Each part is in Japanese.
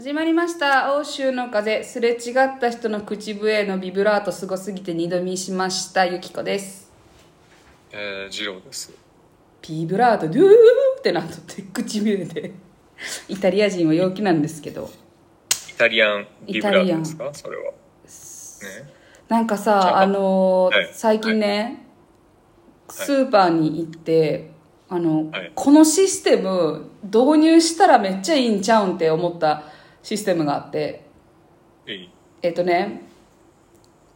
始まりました。欧州の風。すれ違った人の口笛のビブラートすごすぎて二度見しました。ゆきこです。えー、ジローです。ビブラートドゥーってなっとって口笛で。イタリア人は陽気なんですけど。イタリアンビブラートですか？それは。ね。なんかさああのーはい。最近ね、スーパーに行ってあの、はい。このシステム導入したらめっちゃいいんちゃうんって思ったシステムがあって。えっとね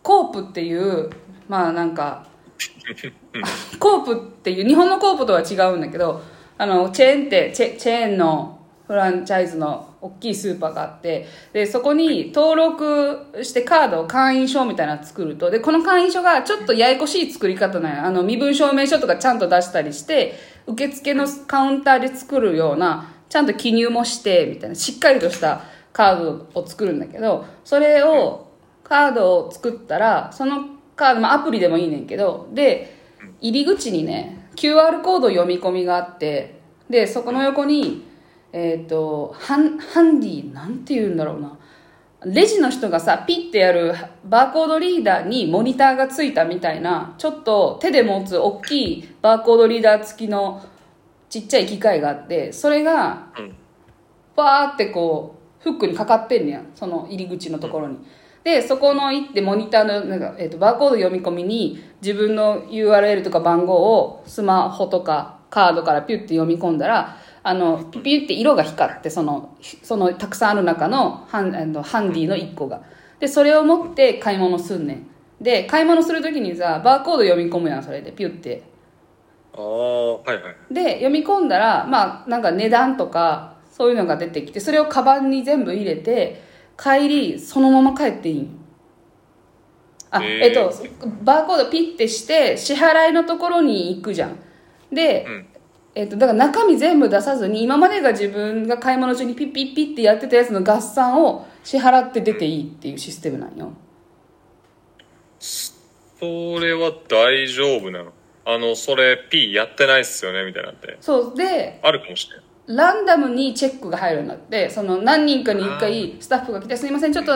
コープっていうまあなんかコープっていう日本のコープとは違うんだけどあのチェーンってチェチェーンのフランチャイズの大きいスーパーがあってでそこに登録してカードを会員証みたいなの作るとでこの会員証がちょっとややこしい作り方なんや。あの身分証明書とかちゃんと出したりして受付のカウンターで作るようなちゃんと記入もしてみたいなしっかりとしたカードを作るんだけどそれをカードを作ったらそのカード、まあ、アプリでもいいねんけどで入り口にね QR コード読み込みがあってでそこの横にえっ、とハンハンディなんて言うんだろうな。レジの人がさピッてやるバーコードリーダーにモニターがついたみたいなちょっと手で持つ大きいバーコードリーダー付きのちっちゃい機械があってそれがうん。バーってこうフックにかかってんねやその入り口のところに。でそこの行ってモニターのなんか、えー、とバーコード読み込みに自分の URL とか番号をスマホとかカードからピュッて読み込んだらあのピピュって色が光ってそのそのたくさんある中のハンあのハンディの1個がでそれを持って買い物すんねんで買い物する時にさバーコード読み込むやんそれでピュッてああ、はいはい。で読み込んだらまあなんか値段とかそういうのが出てきてそれをカバンに全部入れて帰りそのまま帰っていいんよあへー。えっとバーコードピッてして支払いのところに行くじゃん。で、うん。えっとだから中身全部出さずに今までが自分が買い物中にピッピッピッってやってたやつの合算を支払って出ていいっていうシステムなんよ。それは大丈夫なの？あの、それ P やってないっすよね？みたいなんて。そう。であるかもしれない。ランダムにチェックが入るようになってその何人かに1回スタッフが来て「すいませんちょっと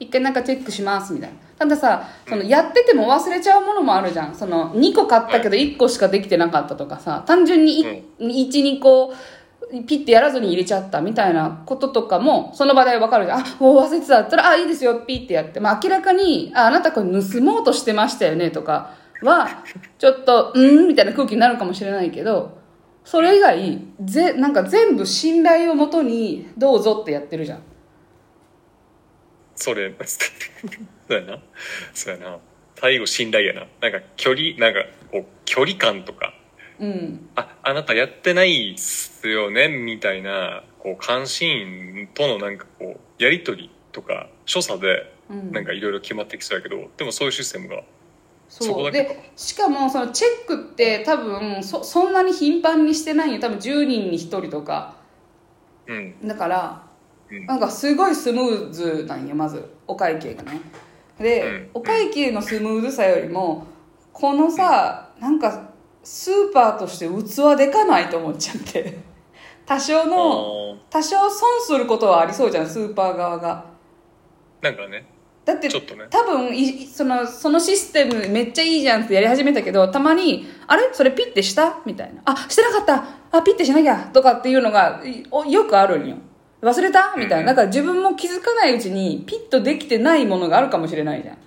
一回なんかチェックします」みたいな。たださそのやってても忘れちゃうものもあるじゃん。その2個買ったけど1個しかできてなかったとかさ単純に12個ピッてやらずに入れちゃったみたいなこととかもその場で分かるじゃん。あもう忘れてたったら「あいいですよピッてやって、まあ、明らかにああなたこれ盗もうとしてましたよねとかはちょっと「うん?」みたいな空気になるかもしれないけどそれ以外ぜなんか全部信頼をもとにどうぞってやってるじゃんそれ、そうやな。そうやな。最後信頼やな。なんか距離、なんかこう、距離感とか。うんあ、あなたやってないっすよね？みたいな、こう、監視員とのなんかこう、やりとりとか、所作で、うんなんかいろいろ決まってきそうやけど、でもそういうシステムがそそうでしかもそのチェックって多分そそんなに頻繁にしてないよ。多分10人に1人とか。うん。だからうん。なんかすごいスムーズなんよまず。お会計がね。で、うん。お会計のスムーズさよりもこのさなんかスーパーとして器でかないと思っちゃって。多少のあ多少損することはありそうじゃんスーパー側が。ーなんかねだってちょっとね。多分いそのそのシステムめっちゃいいじゃんってやり始めたけどたまに「あれ？それピッてした?」みたいな「あしてなかった。あピッてしなきゃ」とかっていうのがいおよくあるんよ。忘れた？みたいな。だから自分も気づかないうちにピッとできてないものがあるかもしれないじゃん。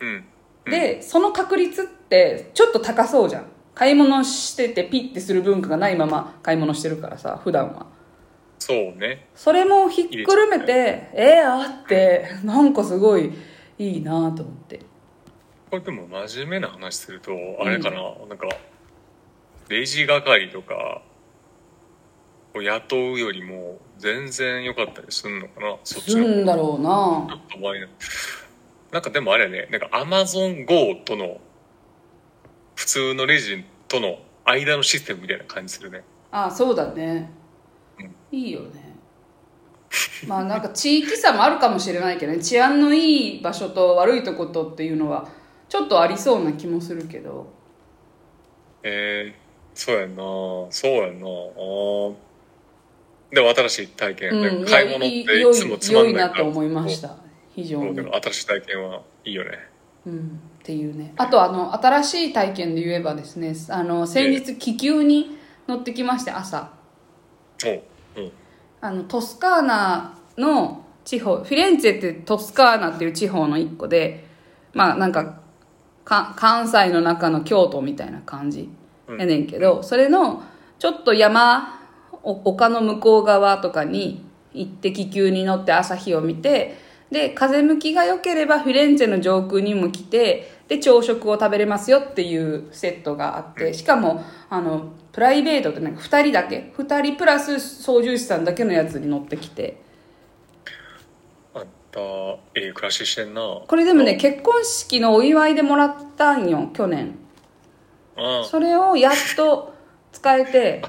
うん。でその確率ってちょっと高そうじゃん。買い物しててピッてする文化がないまま買い物してるからさ普段はそうね。それもひっくるめてええあってなんかすごいいいなと思って。これでも真面目な話するとあれかな、なんかレジ係とかを雇うよりも全然良かったりすんのかな？そっちすの方が。るんだろうな。なんかでもあれやねなんかアマゾン GO との普通のレジとの間のシステムみたいな感じするね。あそうだね。うんいいよね。まあなんか地域差もあるかもしれないけどね。治安のいい場所と悪いとことっていうのはちょっとありそうな気もするけど。えー、そうやんな。そうやんな。あー。でも新しい体験、うん、買い物ってい良つもつまんないから。良いなと思いました。非常に。新しい体験はいいよね。うん、っていうね。あとあの新しい体験で言えばですねあの先日気球に乗ってきまして朝。おあのトスカーナの地方フィレンツェってトスカーナっていう地方の一個でまあなんかか関西の中の京都みたいな感じやねんけど、それのちょっと山お丘の向こう側とかに行って気球に乗って朝日を見てで風向きが良ければフィレンツェの上空にも来てで朝食を食べれますよっていうセットがあってしかもあのプライベートってなんか2人だけ2人プラス操縦士さんだけのやつに乗ってきて。あんたええ暮らししてんな。これでもね結婚式のお祝いでもらったんよ去年。あそれをやっと 使えて。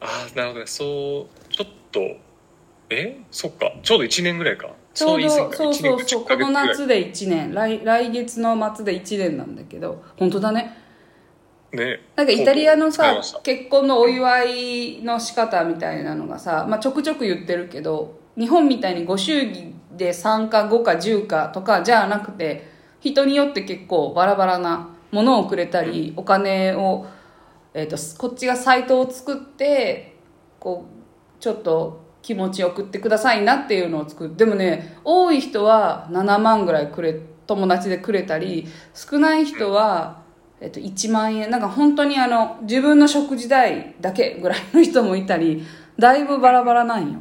ああなるほどね。そうちょっとえ？そっか。ちょうど1年ぐらいかちょうどそうそうそうこの夏でで1年。来来月の末で1年なんだけど。本当だね。ね。なんかイタリアのさ結婚のお祝いの仕方みたいなのがさ、まあ、ちょくちょく言ってるけど日本みたいにご祝儀で3か5か10かとかじゃなくて人によって結構バラバラなものをくれたりお金を、えー、とこっちがサイトを作ってこうちょっと気持ち送ってくださいなっていうのを作る。でもね多い人は7万ぐらいくれ友達でくれたり少ない人は、えっと、1万円。なんか本当にあの自分の食事代だけぐらいの人もいたりだいぶバラバラなんよ。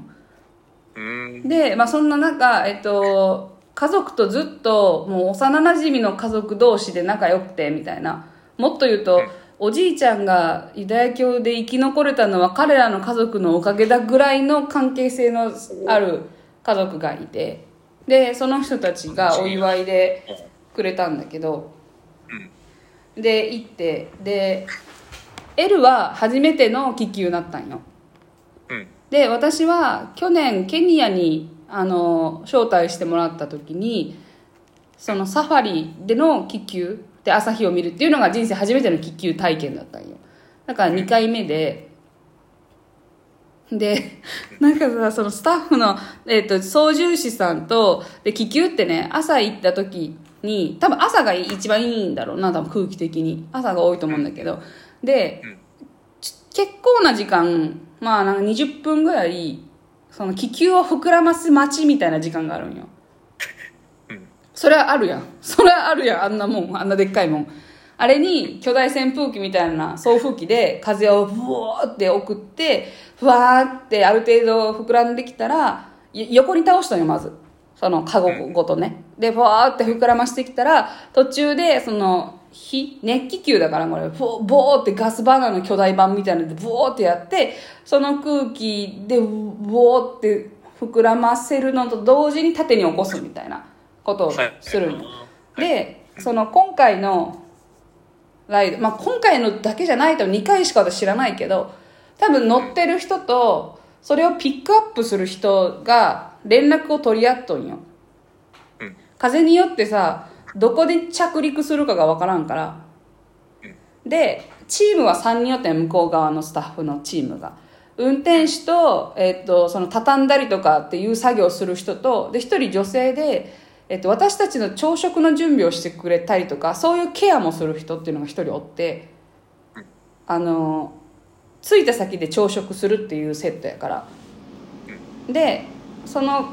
うん。で、まあ、そんな中、えっと、家族とずっともう幼なじみの家族同士で仲良くてみたいな。もっと言うと、おじいちゃんがユダヤ教で生き残れたのは彼らの家族のおかげだぐらいの関係性のある家族がいてでその人たちがお祝いでくれたんだけど、で行ってで L は初めての気球だったんよ。で私は去年ケニアにあの招待してもらった時にそのサファリでの気球で朝日を見るっていうのが人生初めての気球体験だったんよ。だから2回目でで なんかさそのスタッフの、えー、と操縦士さんとで気球ってね朝行った時に多分朝が一番いいんだろうな多分空気的に。朝が多いと思うんだけど。でち結構な時間まあなんか20分ぐらいその気球を膨らます待ちみたいな時間があるんよそれはあるやん。それはあるやん。あんなもん。あんなでっかいもん。あれに巨大扇風機みたいな送風機で風をブワーって送ってふわーってある程度膨らんできたら横に倒したのよまず。そのカゴごとね。でふわーって膨らましてきたら途中でその火熱気球だからこれ。ボボーってガスバーナーの巨大版みたいなのでボーってやってその空気でボーって膨らませるのと同時に縦に起こすみたいな。ことをするの、でその今回のライド、まあ、今回のだけじゃないと2回しか私知らないけど多分乗ってる人とそれをピックアップする人が連絡を取り合っとんよ、うん。風によってさどこで着陸するかがわからんから。でチームは3人よってん向こう側のスタッフのチームが。運転手と,、えっとその畳んだりとかっていう作業をする人とで1人女性で、えっと私たちの朝食の準備をしてくれたりとかそういうケアもする人っていうのが1人おってあの着いた先で朝食するっていうセットやからでその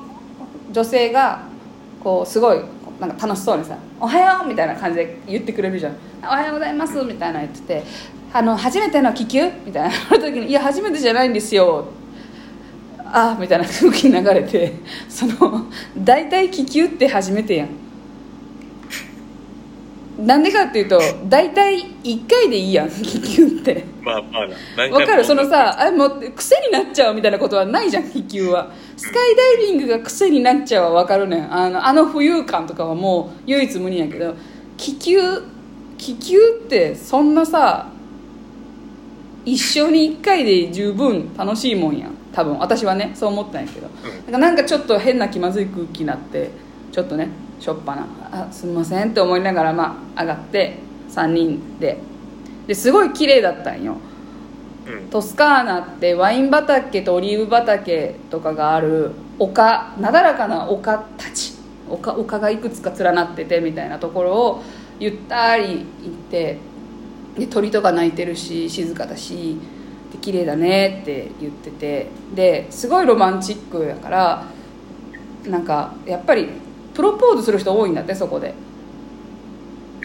女性がこうすごいなんか楽しそうにさ「おはよう」みたいな感じで言ってくれるじゃん「おはようございます」みたいな言ってて「あの初めての気球?」みたいな時に「いや初めてじゃないんですよ」あみたいな空気に流れてその大体気球って初めてやん。なんでかっていうと大体1回でいいやん気球って。まあまあな何回も。わかる？そのさあもう癖になっちゃうみたいなことはないじゃん気球は。スカイダイビングが癖になっちゃうはわかるねん。あのあの浮遊感とかはもう唯一無二やけど。気球気球ってそんなさ一生に一回で十分楽しいもんやん多分私はねそう思ったんやけど、なんかなんかちょっと変な気まずい空気になってちょっとねしょっぱな「あすみません」って思いながらまあ上がって3人で。ですごい綺麗だったんよ。うん。トスカーナってワイン畑とオリーブ畑とかがある丘なだらかな丘たち。丘丘がいくつか連なっててみたいなところをゆったり行ってで鳥とか鳴いてるし静かだしで綺麗だねって言っててですごいロマンチックやからなんかやっぱりプロポーズする人多いんだってそこで。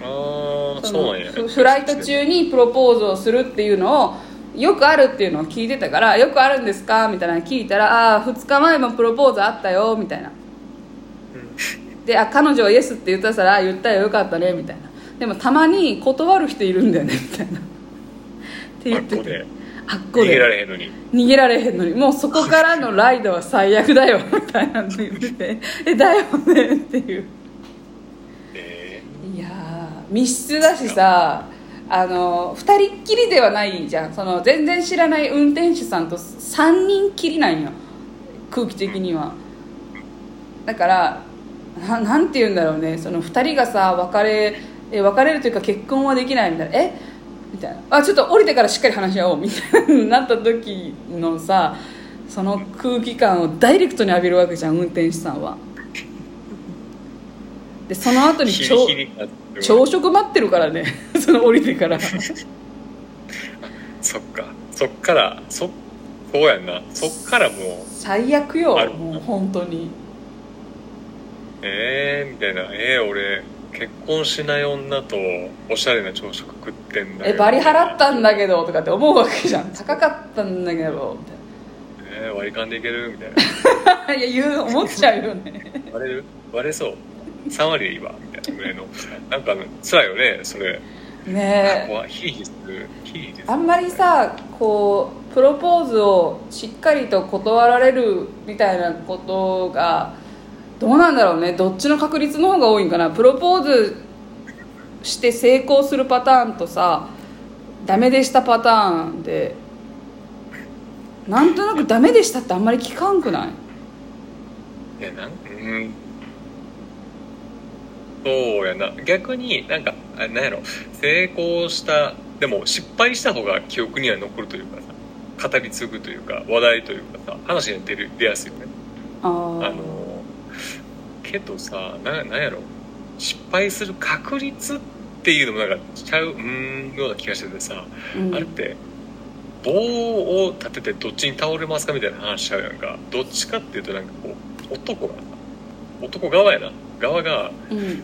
ああそうなんや。フフライト中にプロポーズをするっていうのをよくあるっていうのを聞いてたから「よくあるんですか?」みたいなの聞いたら「ああ2日前もプロポーズあったよ」みたいな。であ彼女はイエスって言ったらあ言ったよよかったねみたいな。でもたまに断る人いるんだよねみたいな。って言っててあっこで。逃げらでれへんのに。逃げられへんのに。もうそこからのライドは最悪だよ。みたいなの言って。て「えだよね」っていう。えいやー密室だしさあの2人っきりではないじゃん。その全然知らない運転手さんと3人きりなんよ。空気的には。だからななんて言うんだろうね。その2人がさ別れえ別れるというか結婚はできないみたいな。えみたいな。あちょっと降りてからしっかり話し合おうみたいに なった時のさその空気感をダイレクトに浴びるわけじゃん運転手さんは。でその後に朝朝食待ってるからね。その降りてから。そっか。そっからそそうやんな。そっからもう。最悪よもう本当に。えー、みたいな。えー、俺結婚しない女とおしゃれな朝食食ってんだえバリ払ったんだけどとかって思うわけじゃん。高かったんだけど。みえー、割り勘でいけるみたいたいな。いや言う思っちゃうよね。な割れる？割れそう。3割でいいわ。みたいなぐらいの。なんか辛いよねそれ。ねえ。ヒリヒリするヒリヒあんまりさこうプロポーズをしっかりと断られるみたいなことがどうなんだろうね。どっちの確率の方が多いんかな。プロポーズして成功するパターンとさダメでしたパターンで。なんとなくダメでしたってあんまり聞かんくない？いやなん？うん。そうやな。逆になんかあなんやろ。成功したでも失敗した方が記憶には残るというかさ。語り継ぐというか話題というかさ。話に出る出やすいよね。あのけどさななんやろ？失敗する確率っていうのもなんかちゃううーんような気がしててさ、うん。あれって棒を立ててどっちに倒れますかみたいな話しちゃうやんか。どっちかっていうとなんかこう男がさ男側やな。側がうん。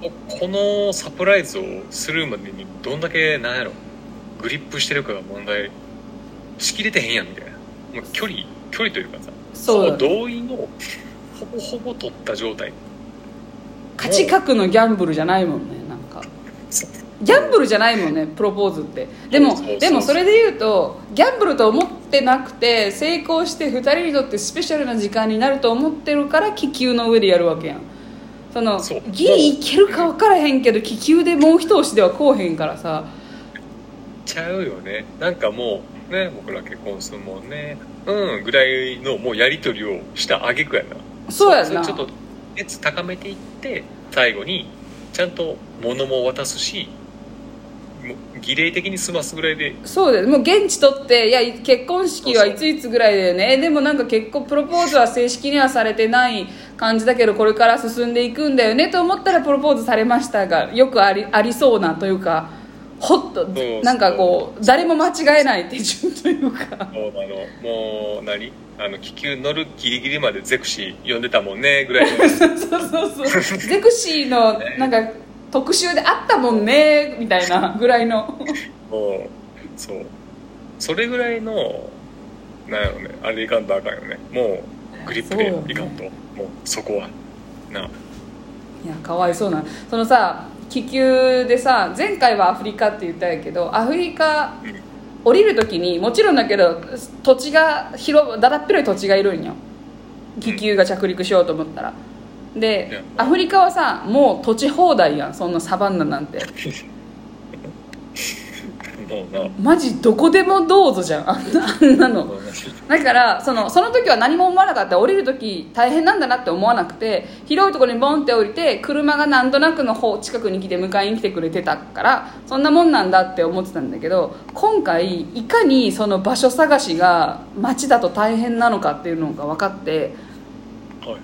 ここのサプライズをするまでにどんだけなんやろ？グリップしてるかが問題。しきれてへんやんみたいな。もう距離距離というかさそう。だね同意のほぼほぼ取った状態。価値格のギャンブルじゃないもんねなんか。ギャンブルじゃないもんねプロポーズって。でもでもそれで言うとギャンブルと思ってなくて成功して2人にとってスペシャルな時間になると思ってるから気球の上でやるわけやん。そのギリいけるか分からへんけど気球でもう一押しではこうへんからさ。ちゃうよね。なんかもうね僕ら結婚するもんね。うんぐらいのもうやり取りをした挙句やなそうやんな。ちょっと熱高めていって最後にちゃんと物も渡すし儀礼的に済ますぐらいで。そうだよもう現地取っていや結婚式はいついつぐらいだよね。でもなんか結婚プロポーズは正式にはされてない感じだけどこれから進んでいくんだよねと思ったらプロポーズされましたがよくありありそうなというかほっとなんかこう誰も間違えない手順というか。もうあの。もう何？あの気球乗るギリギリまでゼクシー呼んでたもんねぐらいの。そうそうそうゼクシーの なんか特集であったもんねみたいなぐらいの。もうそう。それぐらいのなんやろねあれいかんとあかんよね。もうグリップでいかんと、もうそこは。ないやかわいそうな。そのさ気球でさ前回はアフリカって言ったんやけどアフリカ降りる時にもちろんだけど土地が広だだっ広い土地がいるんよ。気球が着陸しようと思ったら。いでや。アフリカはさもう土地放題やんそんなサバンナなんて マジどこでもどうぞじゃん。あんなあんなの。だからそのその時は何も思わなかった。降りる時大変なんだなって思わなくて広いところにボンって降りて車がなんとなくの方近くに来て迎えに来てくれてたからそんなもんなんだって思ってたんだけど今回いかにその場所探しが街だと大変なのかっていうのが分かっては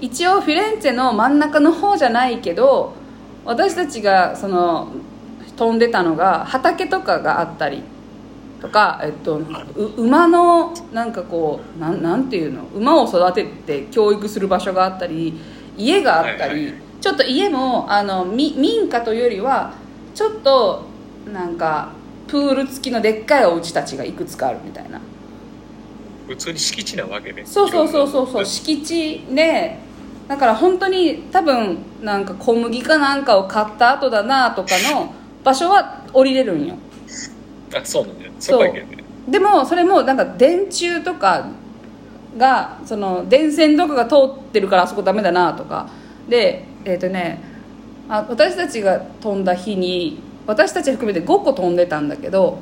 い。一応フィレンツェの真ん中の方じゃないけど私たちがその飛んでたのが畑とかがあったりとか、えっと、う馬のなんかこうなんなんていうの？馬を育てて教育する場所があったり家があったり、はいはいちょっと家もあのみ民家というよりはちょっとなんかプール付きのでっかいお家たちがいくつかあるみたいな。普通に敷地なわけねそうそうそうそうそうう敷地でだから本当に多分なんか小麦かなんかを買った後だなとかの場所は降りれるんよ。あそうなんだよ。そこはいけんね。でもそれもなんか電柱とかがその電線とかが通ってるからあそこダメだなとか。でえっ、とねあ私たちが飛んだ日に私たち含めて5個飛んでたんだけど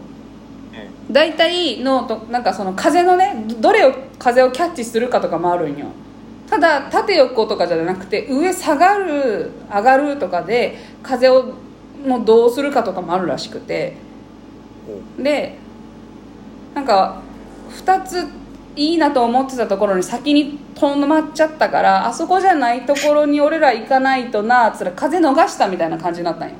大体のとなんかその風のねどれを風をキャッチするかとかもあるんよ。ただ縦横とかじゃなくて上下がる上がるとかで風をもうどうするかとかもあるらしくて。うん。でなんか2ついいなと思ってたところに先に飛んまっちゃったからあそこじゃないところに俺ら行かないとなっつったら風逃したみたいな感じになったんよ。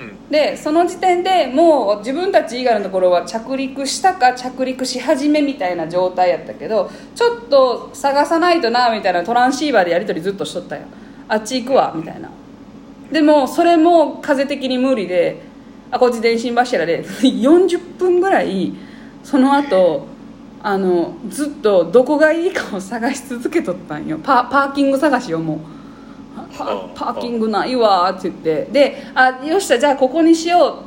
うん。でその時点でもう自分たち以外のところは着陸したか着陸し始めみたいな状態やったけどちょっと探さないとなみたいなトランシーバーでやり取りずっとしとったよ。あっち行くわみたいなでもそれも風的に無理であこっち電信柱で 40分ぐらいその後あのずっとどこがいいかを探し続けとったんよ。パパーキング探しをもう。パーキングないわって言って。であよっしゃじゃあここにしよ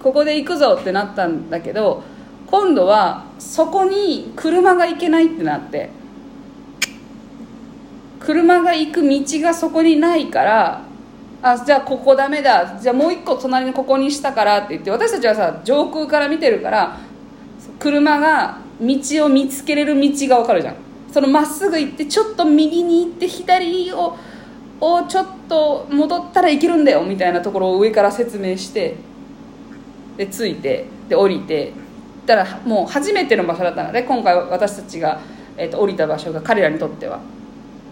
う。ここで行くぞってなったんだけど今度はそこに車が行けないってなって。車が行く道がそこにないからあじゃあここダメだ。じゃあもう一個隣のここにしたからって言って私たちはさ上空から見てるから車が道を見つけれる道が分かるじゃん。そのまっすぐ行ってちょっと右に行って左ををちょっと戻ったらいけるんだよみたいなところを上から説明してで着いてで降りてたらもう初めての場所だったの。で今回私たちが、えー、と降りた場所が彼らにとっては。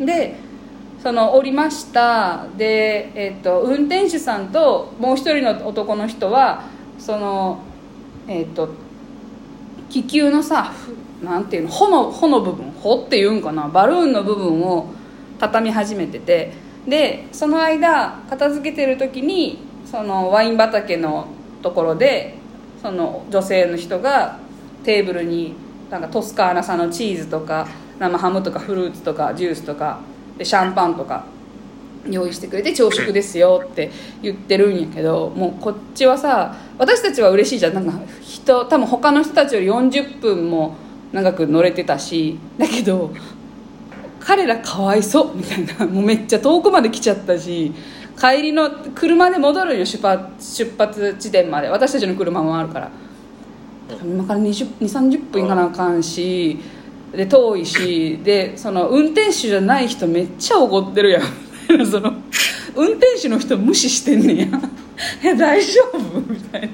でその降りました。で、えー、と運転手さんともう一人の男の人はそのえっ、と気球のさふなんていうの穂の穂の部分穂っていうんかなバルーンの部分を畳み始めててでその間片付けてる時にそのワイン畑のところでその女性の人がテーブルになんかトスカーナ産のチーズとか生ハムとかフルーツとかジュースとかでシャンパンとか用意してくれて朝食ですよって言ってるんやけどもうこっちはさ私たちは嬉しいじゃん。なんか人多分他の人たちより40分も長く乗れてたしだけど彼らかわいそうみたいなもうめっちゃ遠くまで来ちゃったし帰りの車で戻るんよ出発出発地点まで。私たちの車もあるから。今から2 3 0分行かなあかんしで遠いしでその運転手じゃない人めっちゃ怒ってるやん。その運転手の人無視してんねや。え大丈夫？みたいな。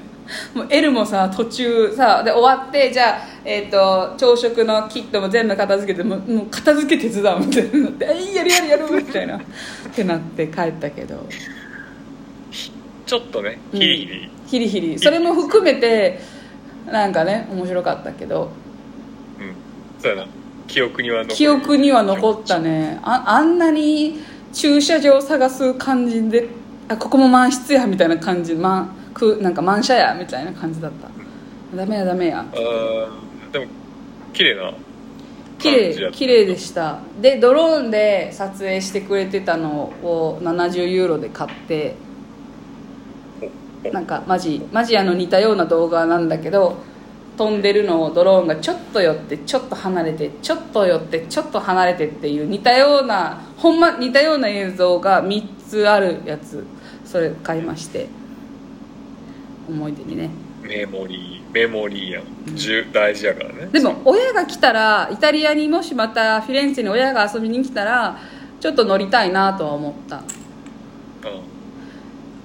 もう L もさ途中さで終わってじゃあ、えー、と朝食のキットも全部片付けてもうもう片付け手伝うみたいにな。って「えいやるやるやる」みたいな。ってなって帰ったけど。ちょっとねヒリヒリ、ヒリヒリ。それも含めてなんかね面白かったけど。うんそうやな。記憶には残る。記憶には残ったね。ああんなに駐車場探す感じであここも満室やみたいな感じ満くなんか満車やみたいな感じだった。ダメやダメや。あーでも綺麗な綺麗綺麗でした。でドローンで撮影してくれてたのを70ユーロで買ってなんかマジマジあの似たような動画なんだけど飛んでるのをドローンがちょっと寄ってちょっと離れてちょっと寄ってちょっと離れてっていう似たようなほんま似たような映像が3つあるやつ。それ買いまして。思い出にねうメモリーメモリーやん重大事やからね。でも親が来たらイタリアにもしまたフィレンツェに親が遊びに来たらちょっと乗りたいなとは思った。うん。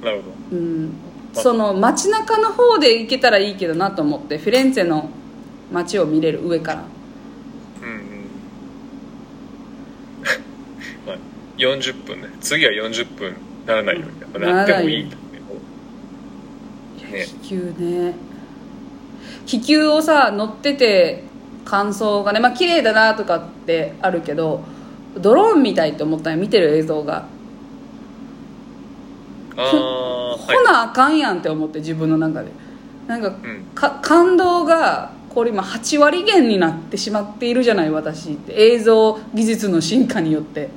なるほど。うんその街中の方で行けたらいいけどなと思ってフィレンツェの街を見れる上から。うんうん。まあ40分ね。次は40分ならないようになってもいい気球ね。気球をさ乗ってて感想がねまあ綺麗だなとかってあるけどドローンみたいと思ったよ。見てる映像が。ああほなあかんやんって思って自分の中で。なんかうん。か感動がこれ今8割減になってしまっているじゃない私って。映像技術の進化によって。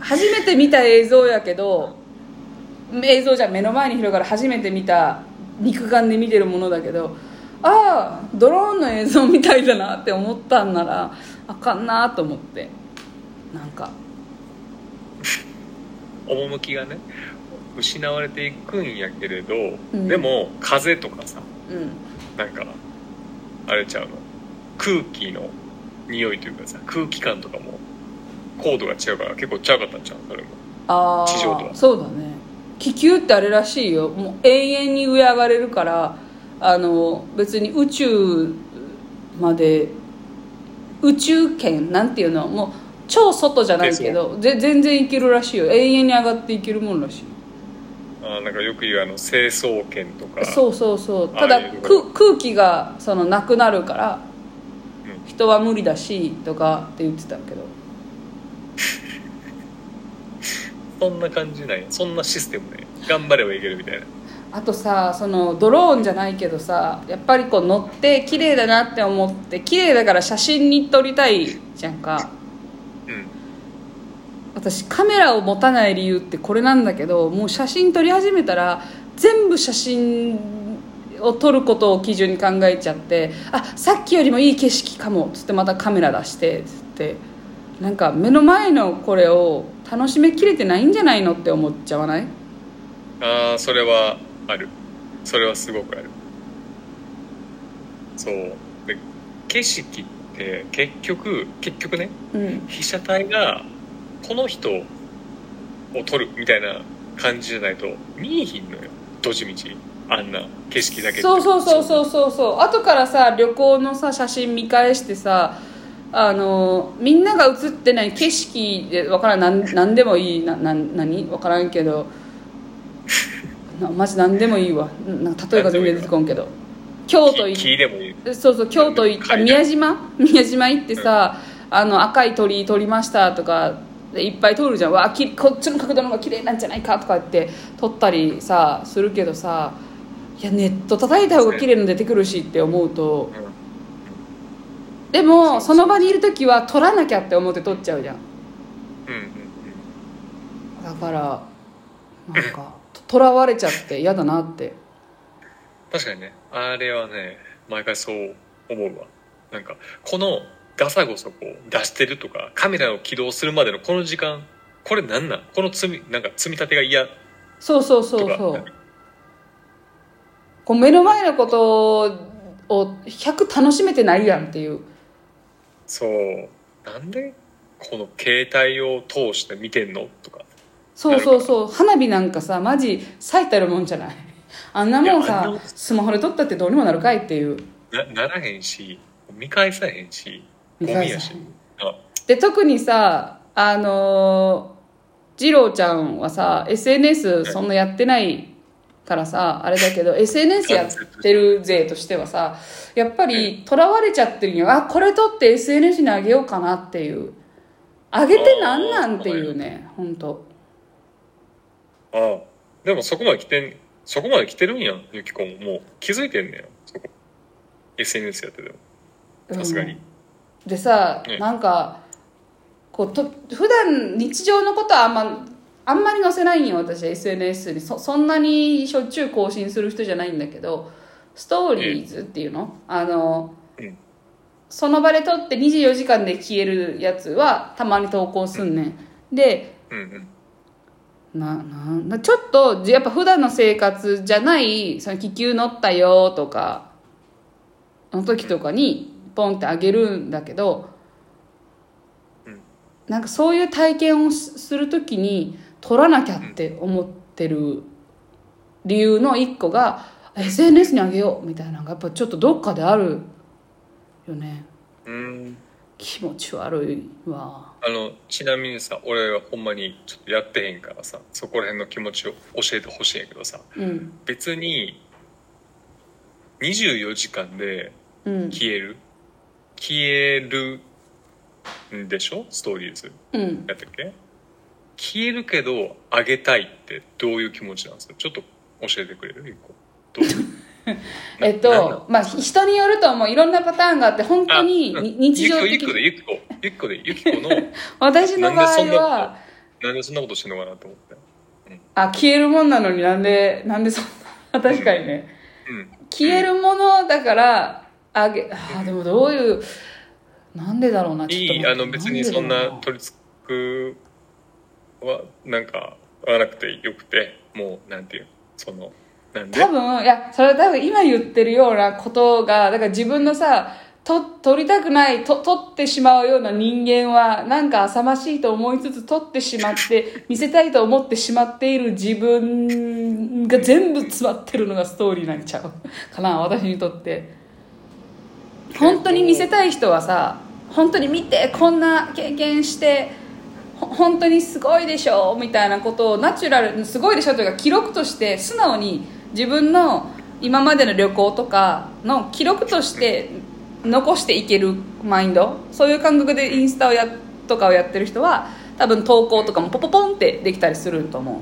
初めて見た映像やけど映像じゃ目の前に広がる初めて見た肉眼で見てるものだけどああドローンの映像みたいだなって思ったんならあかんなと思って。なんか趣がね失われていくんやけれど、うん。でも風とかさうん。なんかあれちゃうの？空気の匂いというかさ空気感とかも高度が違うから結構ちゃうかったんちゃう？それも。あ地上とは。あそうだね。気球ってあれらしいよ。もう永遠に上上がれるからあの別に宇宙まで宇宙圏なんていうの？もう超外じゃないけどぜ全然いけるらしいよ。永遠に上がっていけるもんらしい。あーなんかよく言うあの成層圏とか。そうそうそう。あただあいうとこ空空気がそのなくなるからうん。人は無理だしとかって言ってたけど。そんな感じなんやそんなシステムね頑張ればいけるみたいな。あとさそのドローンじゃないけどさやっぱりこう乗って綺麗だなって思って綺麗だから写真に撮りたいじゃんか。うん私カメラを持たない理由ってこれなんだけどもう写真撮り始めたら全部写真を撮ることを基準に考えちゃってあさっきよりもいい景色かもっつってまたカメラ出してつって。なんか目の前のこれを楽しめきれてないんじゃないのって思っちゃわない？ああそれはある。それはすごくある。そう。で景色って結局結局ねうん。被写体がこの人を撮るみたいな感じじゃないと見えひんのよ。ど地道あんな景色だけでそうそうそうそうそうそう。後からさ旅行のさ写真見返してさあのみんなが写ってない景色でわからんなんなんでもいい。なな何？わからんけど。なマジなんでもいいわ。なんか例えが全然出てこんけど。京都行木木でもいい。そうそう京都行あ階段。宮島？宮島行ってさ、あの赤い鳥居撮りましたとかでいっぱい撮るじゃん。わあきこっちの角度の方が綺麗なんじゃないかとかって撮ったりさするけどさいやネット叩いた方が綺麗の出てくるしって思うと。うん。でもその場にいる時は撮らなきゃって思って撮っちゃうじゃん。だからなんか とらわれちゃって嫌だなって。確かにね。あれはね毎回そう思うわ。なんかこのガサゴソこう出してるとかカメラを起動するまでのこの時間これなんなん？この積みなんか積み立てが嫌？そうそうそうそう。こう目の前のことを100楽しめてないやんっていう。そう。なんで？この携帯を通して見てんの？とか。そうそうそう。花火なんかさマジ最たるもんじゃない。あんなもんさスマホで撮ったってどうにもなるかいっていう。なならへんし見返さへんしゴミやし。あ。で特にさあのー二郎ちゃんはさ SNS そんなやってないからさあれだけど SNS やってる勢としてはさやっぱりとらわれちゃってるんよあこれ撮って SNS にあげようかなっていう。あげてなんなんっていうね本当ああでもそこまで来てんそこまで来てるんやんゆきこも。もう気づいてんねやそこ。SNS やってても。さすがに、でさ、ねなんかこうと普段日常のことはあんまあんまり載せないんよ私 SNS に。そそんなにしょっちゅう更新する人じゃないんだけどストーリーズっていうの、あの、うんその場で撮って24時間で消えるやつはたまに投稿すんねん、でななちょっとやっぱ普段の生活じゃないその気球乗ったよとかの時とかにポンってあげるんだけど、うん。なんかそういう体験をすする時に取らなきゃって思ってる理由の一個が SNS にあげようみたいなのがやっぱちょっとどっかであるよね。うん。気持ち悪いわ。あのちなみにさ俺はほんまにちょっとやってへんからさそこら辺の気持ちを教えてほしいんやけどさうん。別に24時間でうん消える、消えるんでしょ？ストーリーズ。うん。やったっけ？消えるけどあげたいってどういう気持ちなんですか？ちょっと教えてくれる？一個。えっとまあ人によると思う。いろんなパターンがあって本当に日常ゆきこゆきこゆきこでゆきこの。私の場合は。なんでそんなことしてんのかなと思って。あ消えるもんなのになんでなんでそんな確かにね。うん。消えるものだからあげあでもどういうなんでだろうなちょっといいあの別にそんな。取り付くはなんか合わなくてよくてもうなんていうそのなんで？多分いやそれは多分今言ってるようなことがだから自分のさと取りたくないと取ってしまうような人間はなんか浅ましいと思いつつ取ってしまって 見せたいと思ってしまっている自分が全部詰まってるのがストーリーなんちゃうかな私にとって本当に見せたい人はさ本当に見てこんな経験してほ本当にすごいでしょみたいなことをナチュラルすごいでしょというか記録として素直に自分の今までの旅行とかの記録として残していけるマインドそういう感覚でインスタをやとかをやってる人は多分投稿とかもポポポンってできたりすると思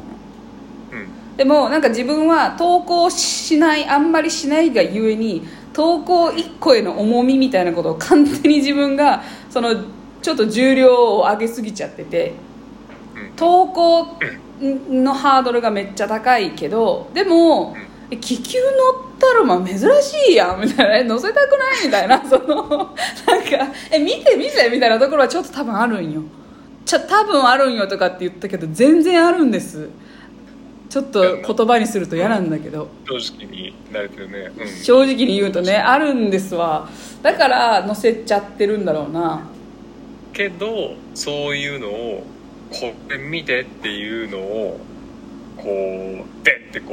う。うん。でもなんか自分は投稿しないあんまりしないがゆえに投稿1個への重みみたいなことを勝手に自分がそのちょっと重量を上げすぎちゃっててうん投稿のハードルがめっちゃ高いけどでもえ気球乗ったらまあ珍しいやんみたいなえ乗せたくないみたいなそのなんかえ見て見てみたいなところはちょっと多分あるんよ。ちょ多分あるんよとかって言ったけど全然あるんですちょっと言葉にすると嫌なんだけど。正直になれてるね。うん。正直に言うとねあるんですわ。だから乗せちゃってるんだろうな。けどそういうのをこれ見てっていうのをこうでってこ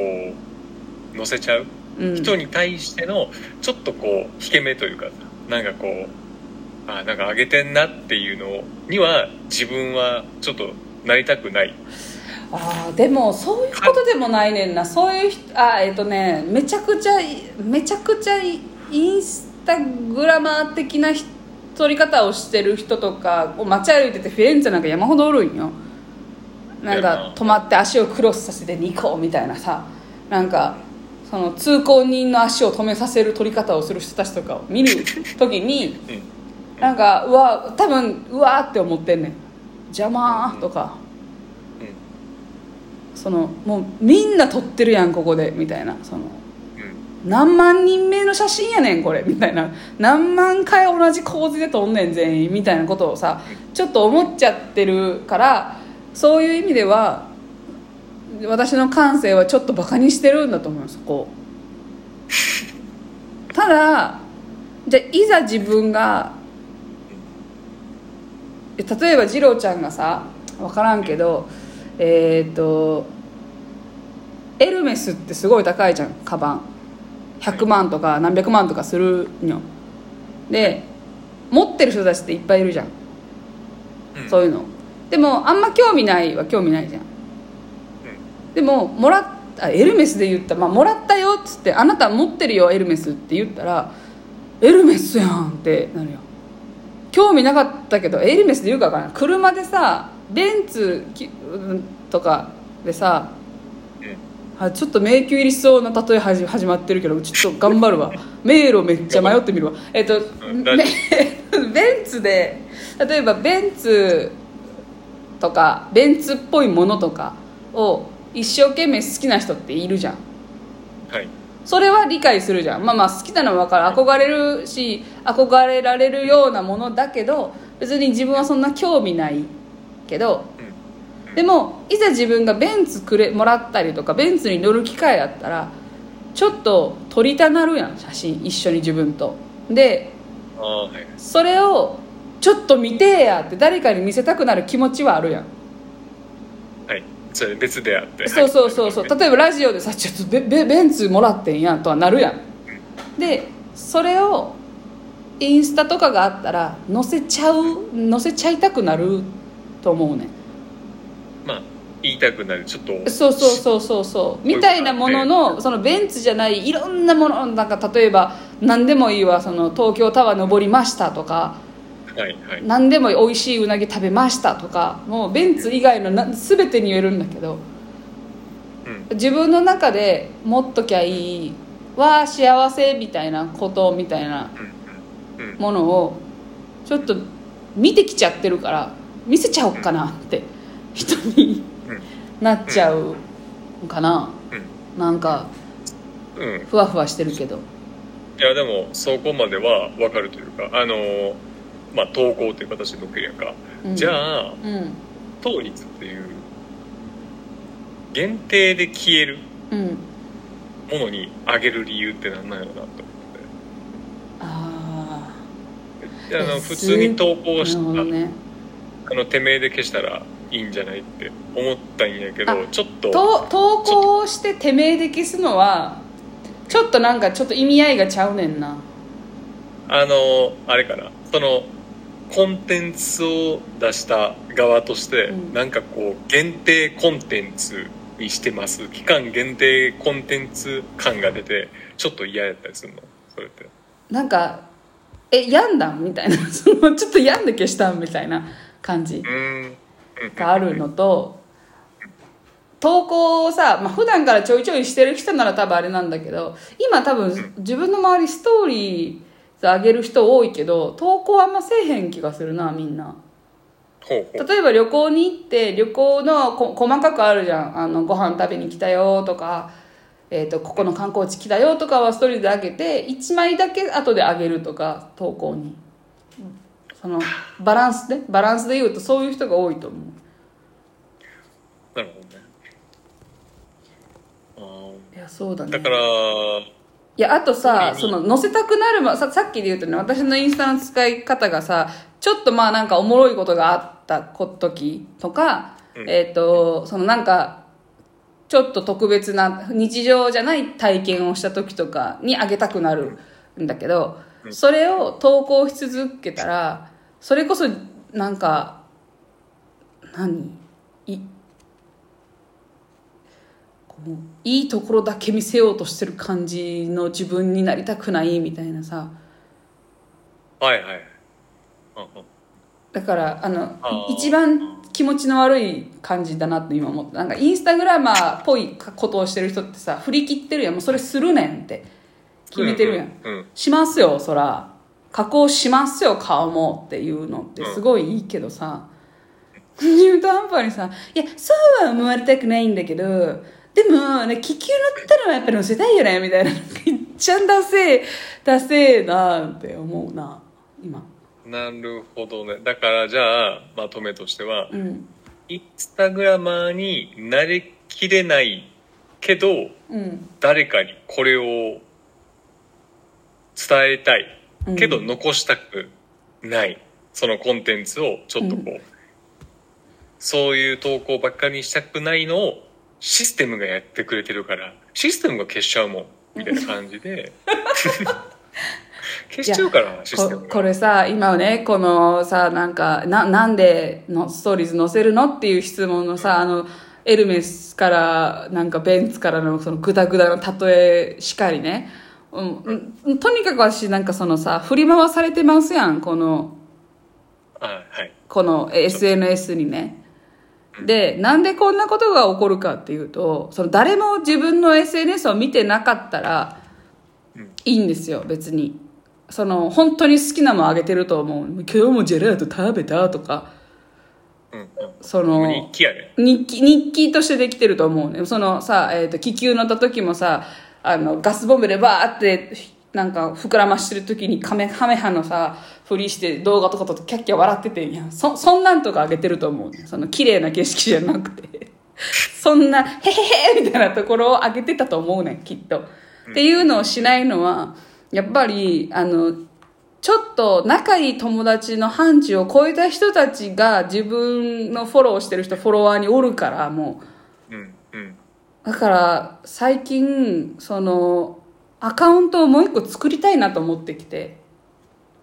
う載せちゃう。うん。人に対してのちょっとこう引け目というかさなんかこうあなんか上げてんなっていうのには自分はちょっとなりたくないあーでもそういうことでもないねんな。そういう人あえっ、とねめちゃくちゃめちゃくちゃインスタグラマー的な人撮り方をしてる人とかを街歩いててフィレンツェなんか山ほどおるんよ。なんか止まって足をクロスさせてニコみたいなさ。なんかその通行人の足を止めさせる撮り方をする人たちとかを見る時に うん。なんかうわ多分うわーって思ってんねん。邪魔ーとか。うんそのもうみんな撮ってるやんここでみたいな。そのうん。何万人目の写真やねんこれみたいな。何万回同じ構図で撮んねん全員みたいなことをさちょっと思っちゃってるからそういう意味では私の感性はちょっとバカにしてるんだと思いますそこ ただじゃあいざ自分がえ例えば二郎ちゃんがさ分からんけどえっ、とエルメスってすごい高いじゃんカバン。100万とか何百万とかするんよで持ってる人たちっていっぱいいるじゃん、うん。そういうの。でもあんま興味ないは興味ないじゃん。でももらったエルメスで言った。ら、まあ、もらったよっつってあなた持ってるよエルメスって言ったらエルメスやんってなるよ。興味なかったけどエルメスで言うか分からない車でさベンツとかでさあちょっと迷宮入りしそうな例え始始まってるけどちょっと頑張るわ。迷路めっちゃ迷ってみるわ。えっと、うんめ ベンツで例えばベンツとかベンツっぽいものとかを一生懸命好きな人っているじゃん。はい。それは理解するじゃん。まあまあ好きなのは分かる。憧れるし憧れられるようなものだけど別に自分はそんな興味ないけどうん。でもいざ自分がベンツくれもらったりとかベンツに乗る機会あったらちょっと撮りたなるやん写真一緒に自分と。ではい。それをちょっと見てやって誰かに見せたくなる気持ちはあるやん。はい。それ別であって。そうそうそうそう。はい。例えばラジオでさ「ちょっとベベベンツもらってんやん」とはなるやん。でそれをインスタとかがあったら載せちゃう載せちゃいたくなると思うね。まあ言いたくなるちょっと。そうそうそうそうそう。みたいなもののそのベンツじゃないいろんなものなんか例えば何でもいいわその東京タワー登りましたとか。はいはい。何でも美味しいうなぎ食べましたとか。もうベンツ以外のな全てに言えるんだけど。うん。自分の中で持っときゃいいは幸せみたいなことみたいなものをちょっと見てきちゃってるから見せちゃおうかなって人にうんなっちゃうのかな。なんかふわふわしてるけど。いやでもそこまでは分かるというかあのまあ投稿という形で載っけるやんか、うん。じゃあうん。当率っていう限定で消えるうん。ものにあげる理由って何なんやろなと思って。ああの普通に投稿したねあのてめえで消したらいいんじゃないって思ったんやけどあちょっと。と投稿しててめえで消すのはちょっとなんかちょっと意味合いがちゃうねんな。あのあれかな。そのコンテンツを出した側として、うん。なんかこう限定コンテンツにしてます。期間限定コンテンツ感が出てちょっと嫌やったりするの？それって。なんかえ病んだん？みたいな。そ のちょっと病んで消したん？みたいな感じがあるのと投稿をさ、まあ普段からちょいちょいしてる人なら多分あれなんだけど今多分自分の周りストーリー上げる人多いけど投稿あんませえへん気がするなみんな。例えば旅行に行って旅行のこ細かくあるじゃん。あのご飯食べに来たよとか、えー、とここの観光地来たよとかはストーリーで上げて1枚だけ後で上げるとか投稿にそのバランスね。バランスで言うとそういう人が多いと思う。なるほどね。あいやそうだね。ーだからいやあとさうんその載せたくなる、ま、ささっきで言うとね私のインスタの使い方がさちょっとまあなんかおもろいことがあった時とか、うん。えっ、とそのなんかちょっと特別な日常じゃない体験をした時とかにあげたくなるんだけど、それを投稿し続けたらそれこそなんか何？いいいところだけ見せようとしてる感じの自分になりたくないみたいなさ。はいはい。うんうん。だからあの一番気持ちの悪い感じだなって今思った。なんかインスタグラマーっぽいことをしてる人ってさ振り切ってるやん。もうそれするねんって決めてるやん、うんうん。しますよそら加工しますよ顔もっていうのってすごいいいけどさ、中途半端にさ「いやそうは思われたくないんだけどでも、ね、気球乗ったのはやっぱり乗せたいよね」みたいないっちゃんダセえダセえなって思うな今。なるほどね。だからじゃあまとめとしてはうん。インスタグラマーになりきれないけどうん。誰かにこれを伝えたいけどうん。残したくない、そのコンテンツをちょっとこう、そういう投稿ばっかりにしたくないのをシステムがやってくれてるからシステムが消しちゃうもんみたいな感じで。消しちゃうからシステムが。ここれさ今ねこのさなんかななんでのストーリーズ載せるのっていう質問のさあのエルメスからなんかベンツからのそのグダグダの例えしかりね、うん。うん、とにかく私なんかそのさ振り回されてますやんこのあはい。この SNS にね。で、なんでこんなことが起こるかっていうと、その誰も自分の SNS を見てなかったらうん。いいんですよ、別に。その、本当に好きなもんあげてると思う。今日もジェラート食べたとか、うんうん。その、日記やね日記、日記としてできてると思うね。そのさ、えっ、と、気球乗った時もさ、あの、ガスボンベでバーってなんか膨らましてる時にカメハメハのさふりして動画とかとキャッキャ笑っててんや。んそそんなんとか上げてると思うね。その綺麗な景色じゃなくて。そんな「へへへ」みたいなところを上げてたと思うねんきっと、っていうのをしないのはやっぱりあのちょっと仲いい友達の範疇を超えた人たちが自分のフォローしてる人フォロワーにおるからもう。んうん。うだから最近そのアカウントをもう一個作りたいなと思ってきて。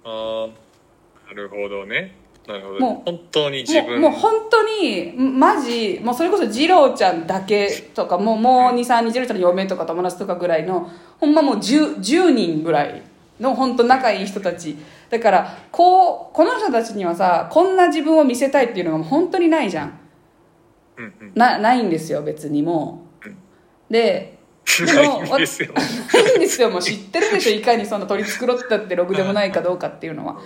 ああなるほどね。なるほど。もう本当に自もう分もう本当にマジもうそれこそ二郎ちゃんだけとかもうもう23日二郎ちゃんの嫁とか友達とかぐらいのほんまもう 10, 10人ぐらいの本当仲いい人たち。だからこうこの人たちにはさこんな自分を見せたいっていうのが本当にないじゃん。うんうん。なないんですよ別にもう。うんででもないんですよ。ないんですよ。もう知ってるでしょ。いかにその取り繕ったってろくでもないかどうかっていうのは。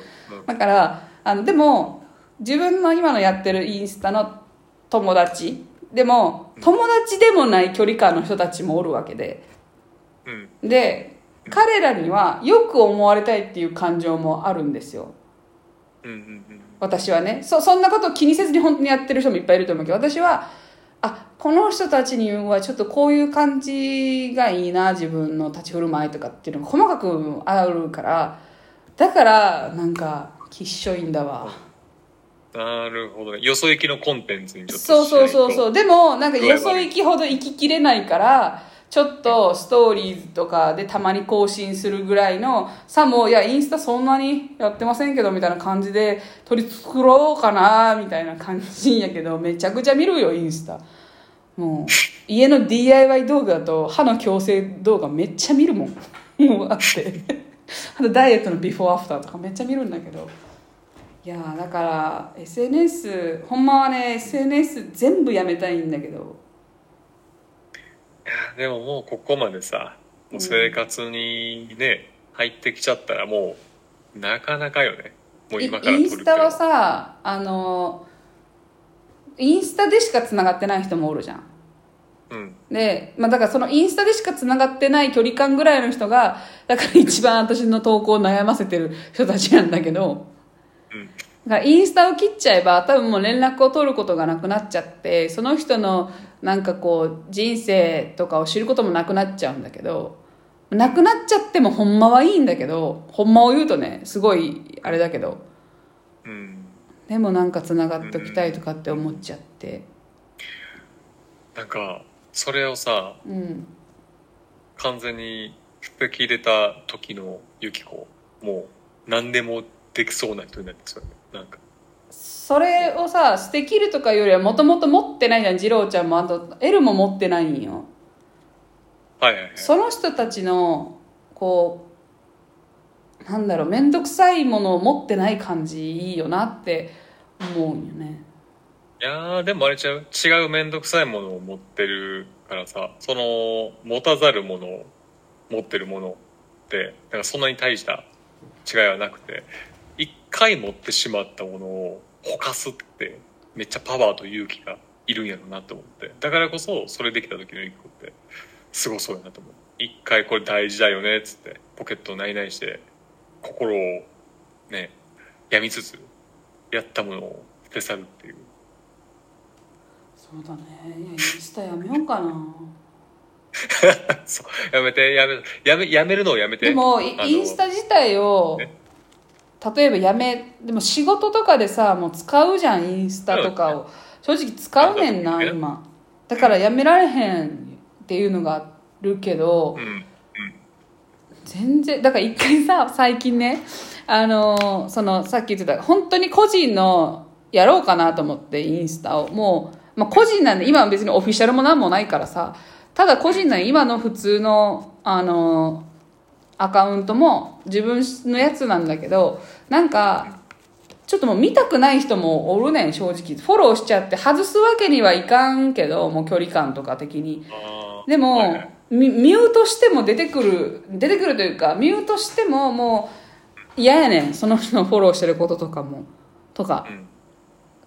だからあのでも自分の今のやってるインスタの友達でも友達でもない距離感の人たちもおるわけで。うん。で彼らにはよく思われたいっていう感情もあるんですよ。うんうんうん。私はね。そそんなことを気にせずに本当にやってる人もいっぱいいると思うけど私はあこの人たちにはちょっとこういう感じがいいな自分の立ち振る舞いとかっていうのが細かくあるからだからなんかきっしょいんだわ。なるほどね。よそ行きのコンテンツにちょっとそうそうそううそう。でもなんかよそ行きほど行ききれないからちょっとストーリーズとかでたまに更新するぐらいのさもいやインスタそんなにやってませんけどみたいな感じで取り繕ろうかなみたいな感じやけどめちゃくちゃ見るよインスタ。もう家の DIY 動画と歯の矯正動画めっちゃ見るもん。もうあって。あとダイエットのビフォーアフターとかめっちゃ見るんだけど。いやだから SNS ほんまはね SNS 全部やめたいんだけど。やでももうここまでさもう生活にね、入ってきちゃったらもうなかなかよね。もうイ今からイ撮るってンスタはさあのインスタでしかつながってない人もおるじゃん。うん。で、まあ、だからそのインスタでしかつながってない距離感ぐらいの人がだから一番私の投稿を悩ませてる人たちなんだけど。うんだからインスタを切っちゃえば多分もう連絡を取ることがなくなっちゃってその人のなんかこう人生とかを知ることもなくなっちゃうんだけどなくなっちゃってもほんまはいいんだけどほんまを言うとねすごいあれだけどうん。でもなんかつながっておきたいとかって思っちゃって。なんかそれをさうん。完全に捨てきれた時のユキコもう何でもできそうな人になってそうねなんか。それをさ捨て切るとかよりはもともと持ってないじゃん二郎ちゃんも。あと L も持ってないんよ。はいはいはい。その人たちのこうなんだろう面倒くさいものを持ってない感じいいよなって思うんよね。いやーでもあれちゃう違う面倒くさいものを持ってるからさその持たざるものを持ってるものってなんかそんなに大した違いはなくて。一回持ってしまったものをほかすってめっちゃパワーと勇気がいるんやろうなと思って。だからこそそれできた時のユキコってすごそうやなと思う。一回これ大事だよねっつってポケットをないないして心をね病みつつやったものを捨て去るっていう。そうだね。いやインスタやめようかな。そう。やめてやめやめやめるのをやめて。でもインスタ自体をね例えばやめでも仕事とかでさもう使うじゃんインスタとかを。正直使うねんなね。今。だからやめられへんっていうのがあるけどうん。全然だから一回さ最近ねあのそのさっき言ってた本当に個人のやろうかなと思ってインスタを。もう、まあ、個人なんで今は別にオフィシャルも何もないからさ。ただ個人なんで今の普通のあのアカウントも自分のやつなんだけどなんかちょっともう見たくない人もおるねん正直。フォローしちゃって外すわけにはいかんけどもう距離感とか的に。でも、はいはい。ミミュートしても出てくる出てくるというかミュートしてももう嫌やねん。その人のフォローしてることとかも。とか。うん。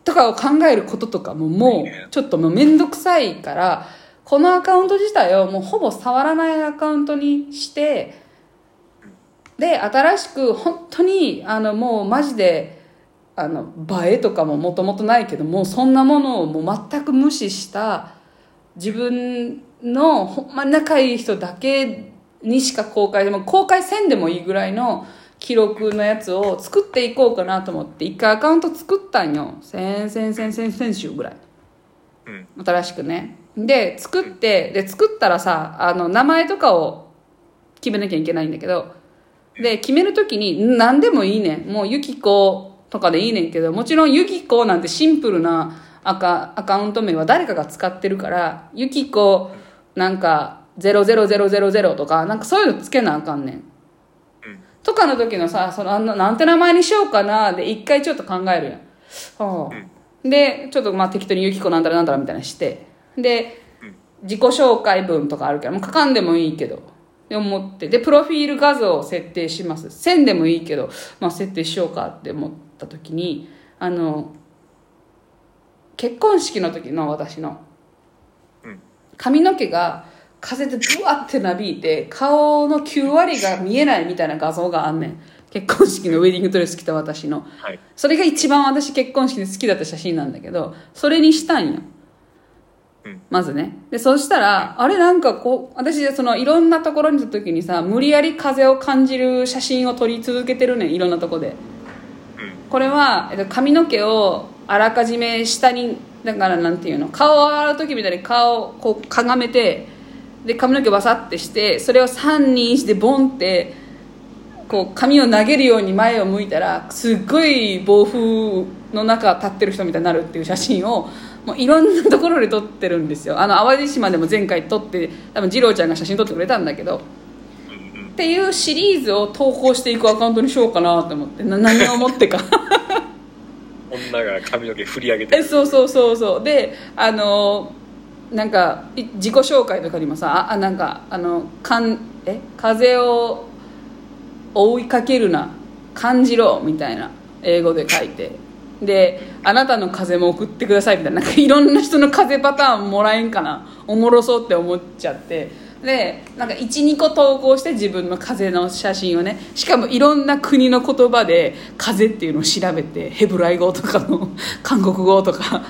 とかを考えることとかももうちょっともう面倒くさいからこのアカウント自体をもうほぼ触らないアカウントにしてで新しく本当にあのもうマジであの映えとかももともとないけどもうそんなものをもう全く無視した自分のほんま仲いい人だけにしか公開でも公開せんでもいいぐらいの記録のやつを作っていこうかなと思って一回アカウント作ったんよ。先々先々先週ぐらい。新しくね。で作ってで作ったらさあの名前とかを決めなきゃいけないんだけどで決める時に何でもいいねん。もうゆきことかでいいねんけどもちろんゆきこなんてシンプルなアカアカウント名は誰かが使ってるからゆきこなんか00000とかなんかそういうのつけなあかんねん。うん。とかの時のさそのななんて名前にしようかなで一回ちょっと考えるやん、はあ。でちょっとまあ適当にゆきこなんだらなんだらみたいなして。で自己紹介文とかあるからもう書かんでもいいけどって思って。でプロフィール画像を設定します。線でもいいけど、まあ、設定しようかって思った時にあの結婚式の時の私のうん。髪の毛が風でブワってなびいて顔の9割が見えないみたいな画像があんねん。結婚式のウェディングドレス着た私の。はい。それが一番私結婚式で好きだった写真なんだけどそれにしたんようん。まずね。でそしたらあれなんかこう私そのいろんなところに行った時にさ無理やり風を感じる写真を撮り続けてるねんいろんなとこで。うん。これは、えっと、髪の毛をあらかじめ下にだからなんていうの顔を洗う時みたいに顔をこうかがめてで髪の毛バサッてしてそれを321でボンってこう髪を投げるように前を向いたらすっごい暴風の中立ってる人みたいになるっていう写真をもういろんなところで撮ってるんですよ。あの淡路島でも前回撮って多分二郎ちゃんが写真撮ってくれたんだけど。っていうシリーズを投稿していくアカウントにしようかなと思って。な何を思ってか。女が髪の毛振り上げてえそうそうそうそう。であのなんかい自己紹介とかにもさああなんかあのかんえ風を追いかけるな。感じろみたいな英語で書いてであなたの風も送ってくださいみたいな。なんかいろんな人の風パターンもらえんかな。おもろそうって思っちゃって。でなんか12個投稿して自分の風の写真をね。しかもいろんな国の言葉で風っていうのを調べてヘブライ語とかの 韓国語とか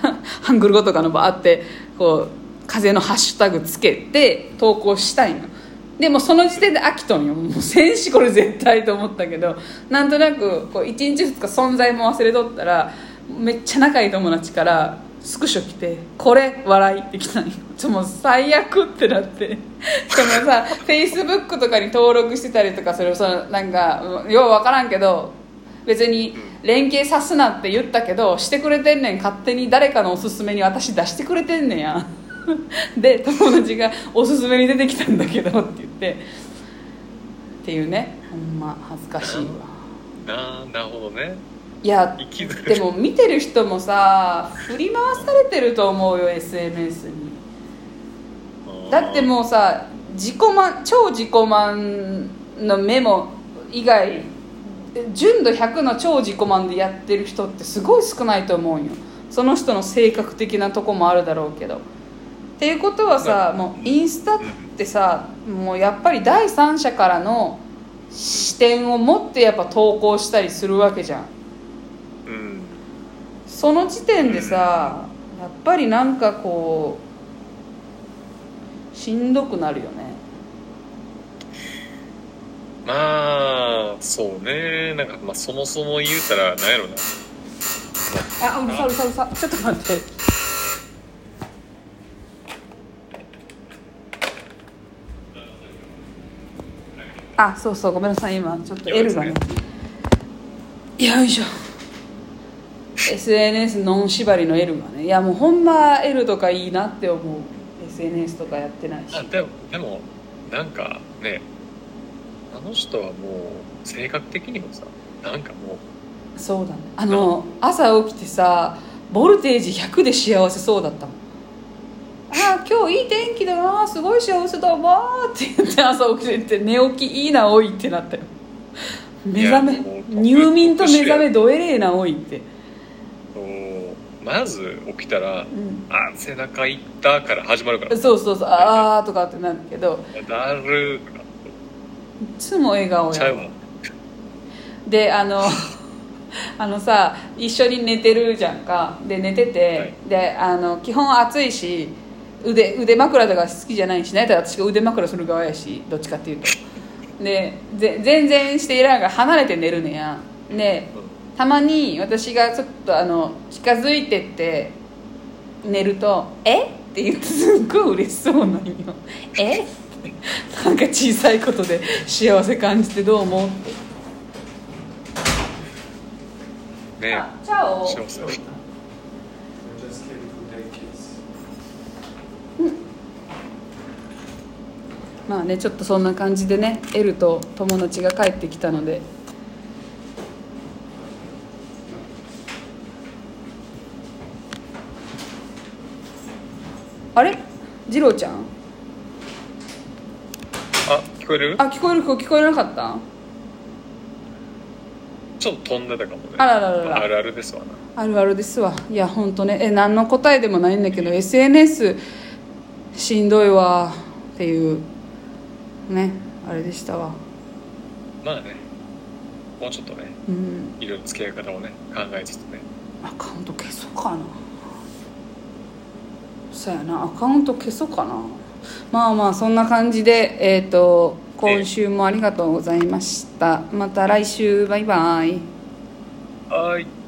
ハングル語とかのバーってこう風のハッシュタグつけて投稿したいの。でもその時点で飽きとんよもう戦士これ絶対と思ったけどなんとなくこう1日2日存在も忘れとったらめっちゃ仲いい友達からスクショ来て「これ笑い」って来たんよ。ちょもう最悪ってなって。しかもさフェイスブックとかに登録してたりとかするそのなんかよう分からんけど別に連携さすなって言ったけどしてくれてんねん。勝手に誰かのおすすめに私出してくれてんねんや。で友達が「おすすめに出てきたんだけど」って言って。っていうね。ほんま恥ずかしいわ。ななるほどね。いやでも見てる人もさ振り回されてると思うよ SNS に。だってもうさ自己満超自己満のメモ以外純度100の超自己満でやってる人ってすごい少ないと思うんよ。その人の性格的なとこもあるだろうけどっていうことはさもうインスタってさもうやっぱり第三者からの視点を持ってやっぱ投稿したりするわけじゃん。うん。その時点でさやっぱりなんかこうしんどくなるよね。まあそうね。なんかまあそもそも言うたらなんやろな。あうるさうるさうるさ。ちょっと待ってあそうそうごめんなさい。今ちょっと L がね。よいしょ。SNS ノン縛りの L がね。いやもうほんま L とかいいなって思う。SNS とかやってないし。あでもでもなんかねあの人はもう性格的にもさなんかもうそうだね。あの朝起きてさボルテージ100で幸せそうだったもんああ今日いい天気だなすごい幸せだわーって言って朝起きてって寝起きいいなおいってなったよ。目覚め入眠と目覚めどえれえなおいって。まず起きたらうん「あ背中いった」から始まるから。そうそうそうああとかってなるけど「だる」とかいつも笑顔やであの あのさ一緒に寝てるじゃんか。で寝てて、はい。であの基本暑いし腕腕枕とか好きじゃないしね私が腕枕する側やしどっちかっていうと。でぜ全然していらんから離れて寝るねや。でたまに私がちょっとあの近づいてって寝ると「え？っ?」て言ってすっごい嬉しそうなんよ「え？なんか小さいことで幸せ感じてどう思う？ってねあチャオまあねちょっとそんな感じでねエルと友達が帰ってきたので。あれ？次郎ちゃん？あ聞こえる？あ聞こえる聞こえなかった？ちょっと飛んでたかもね。あらららら。あるあるですわな。あるあるですわ。いや本当ね。え何の答えでもないんだけど SNS しんどいわっていうねあれでしたわ。まあねもうちょっとねうん。色の付け方をね考えつつね。アカウント消そうかな。そうやなアカウント消そうかな。まあまあそんな感じでえっ、と今週もありがとうございました。また来週バイバイ。はい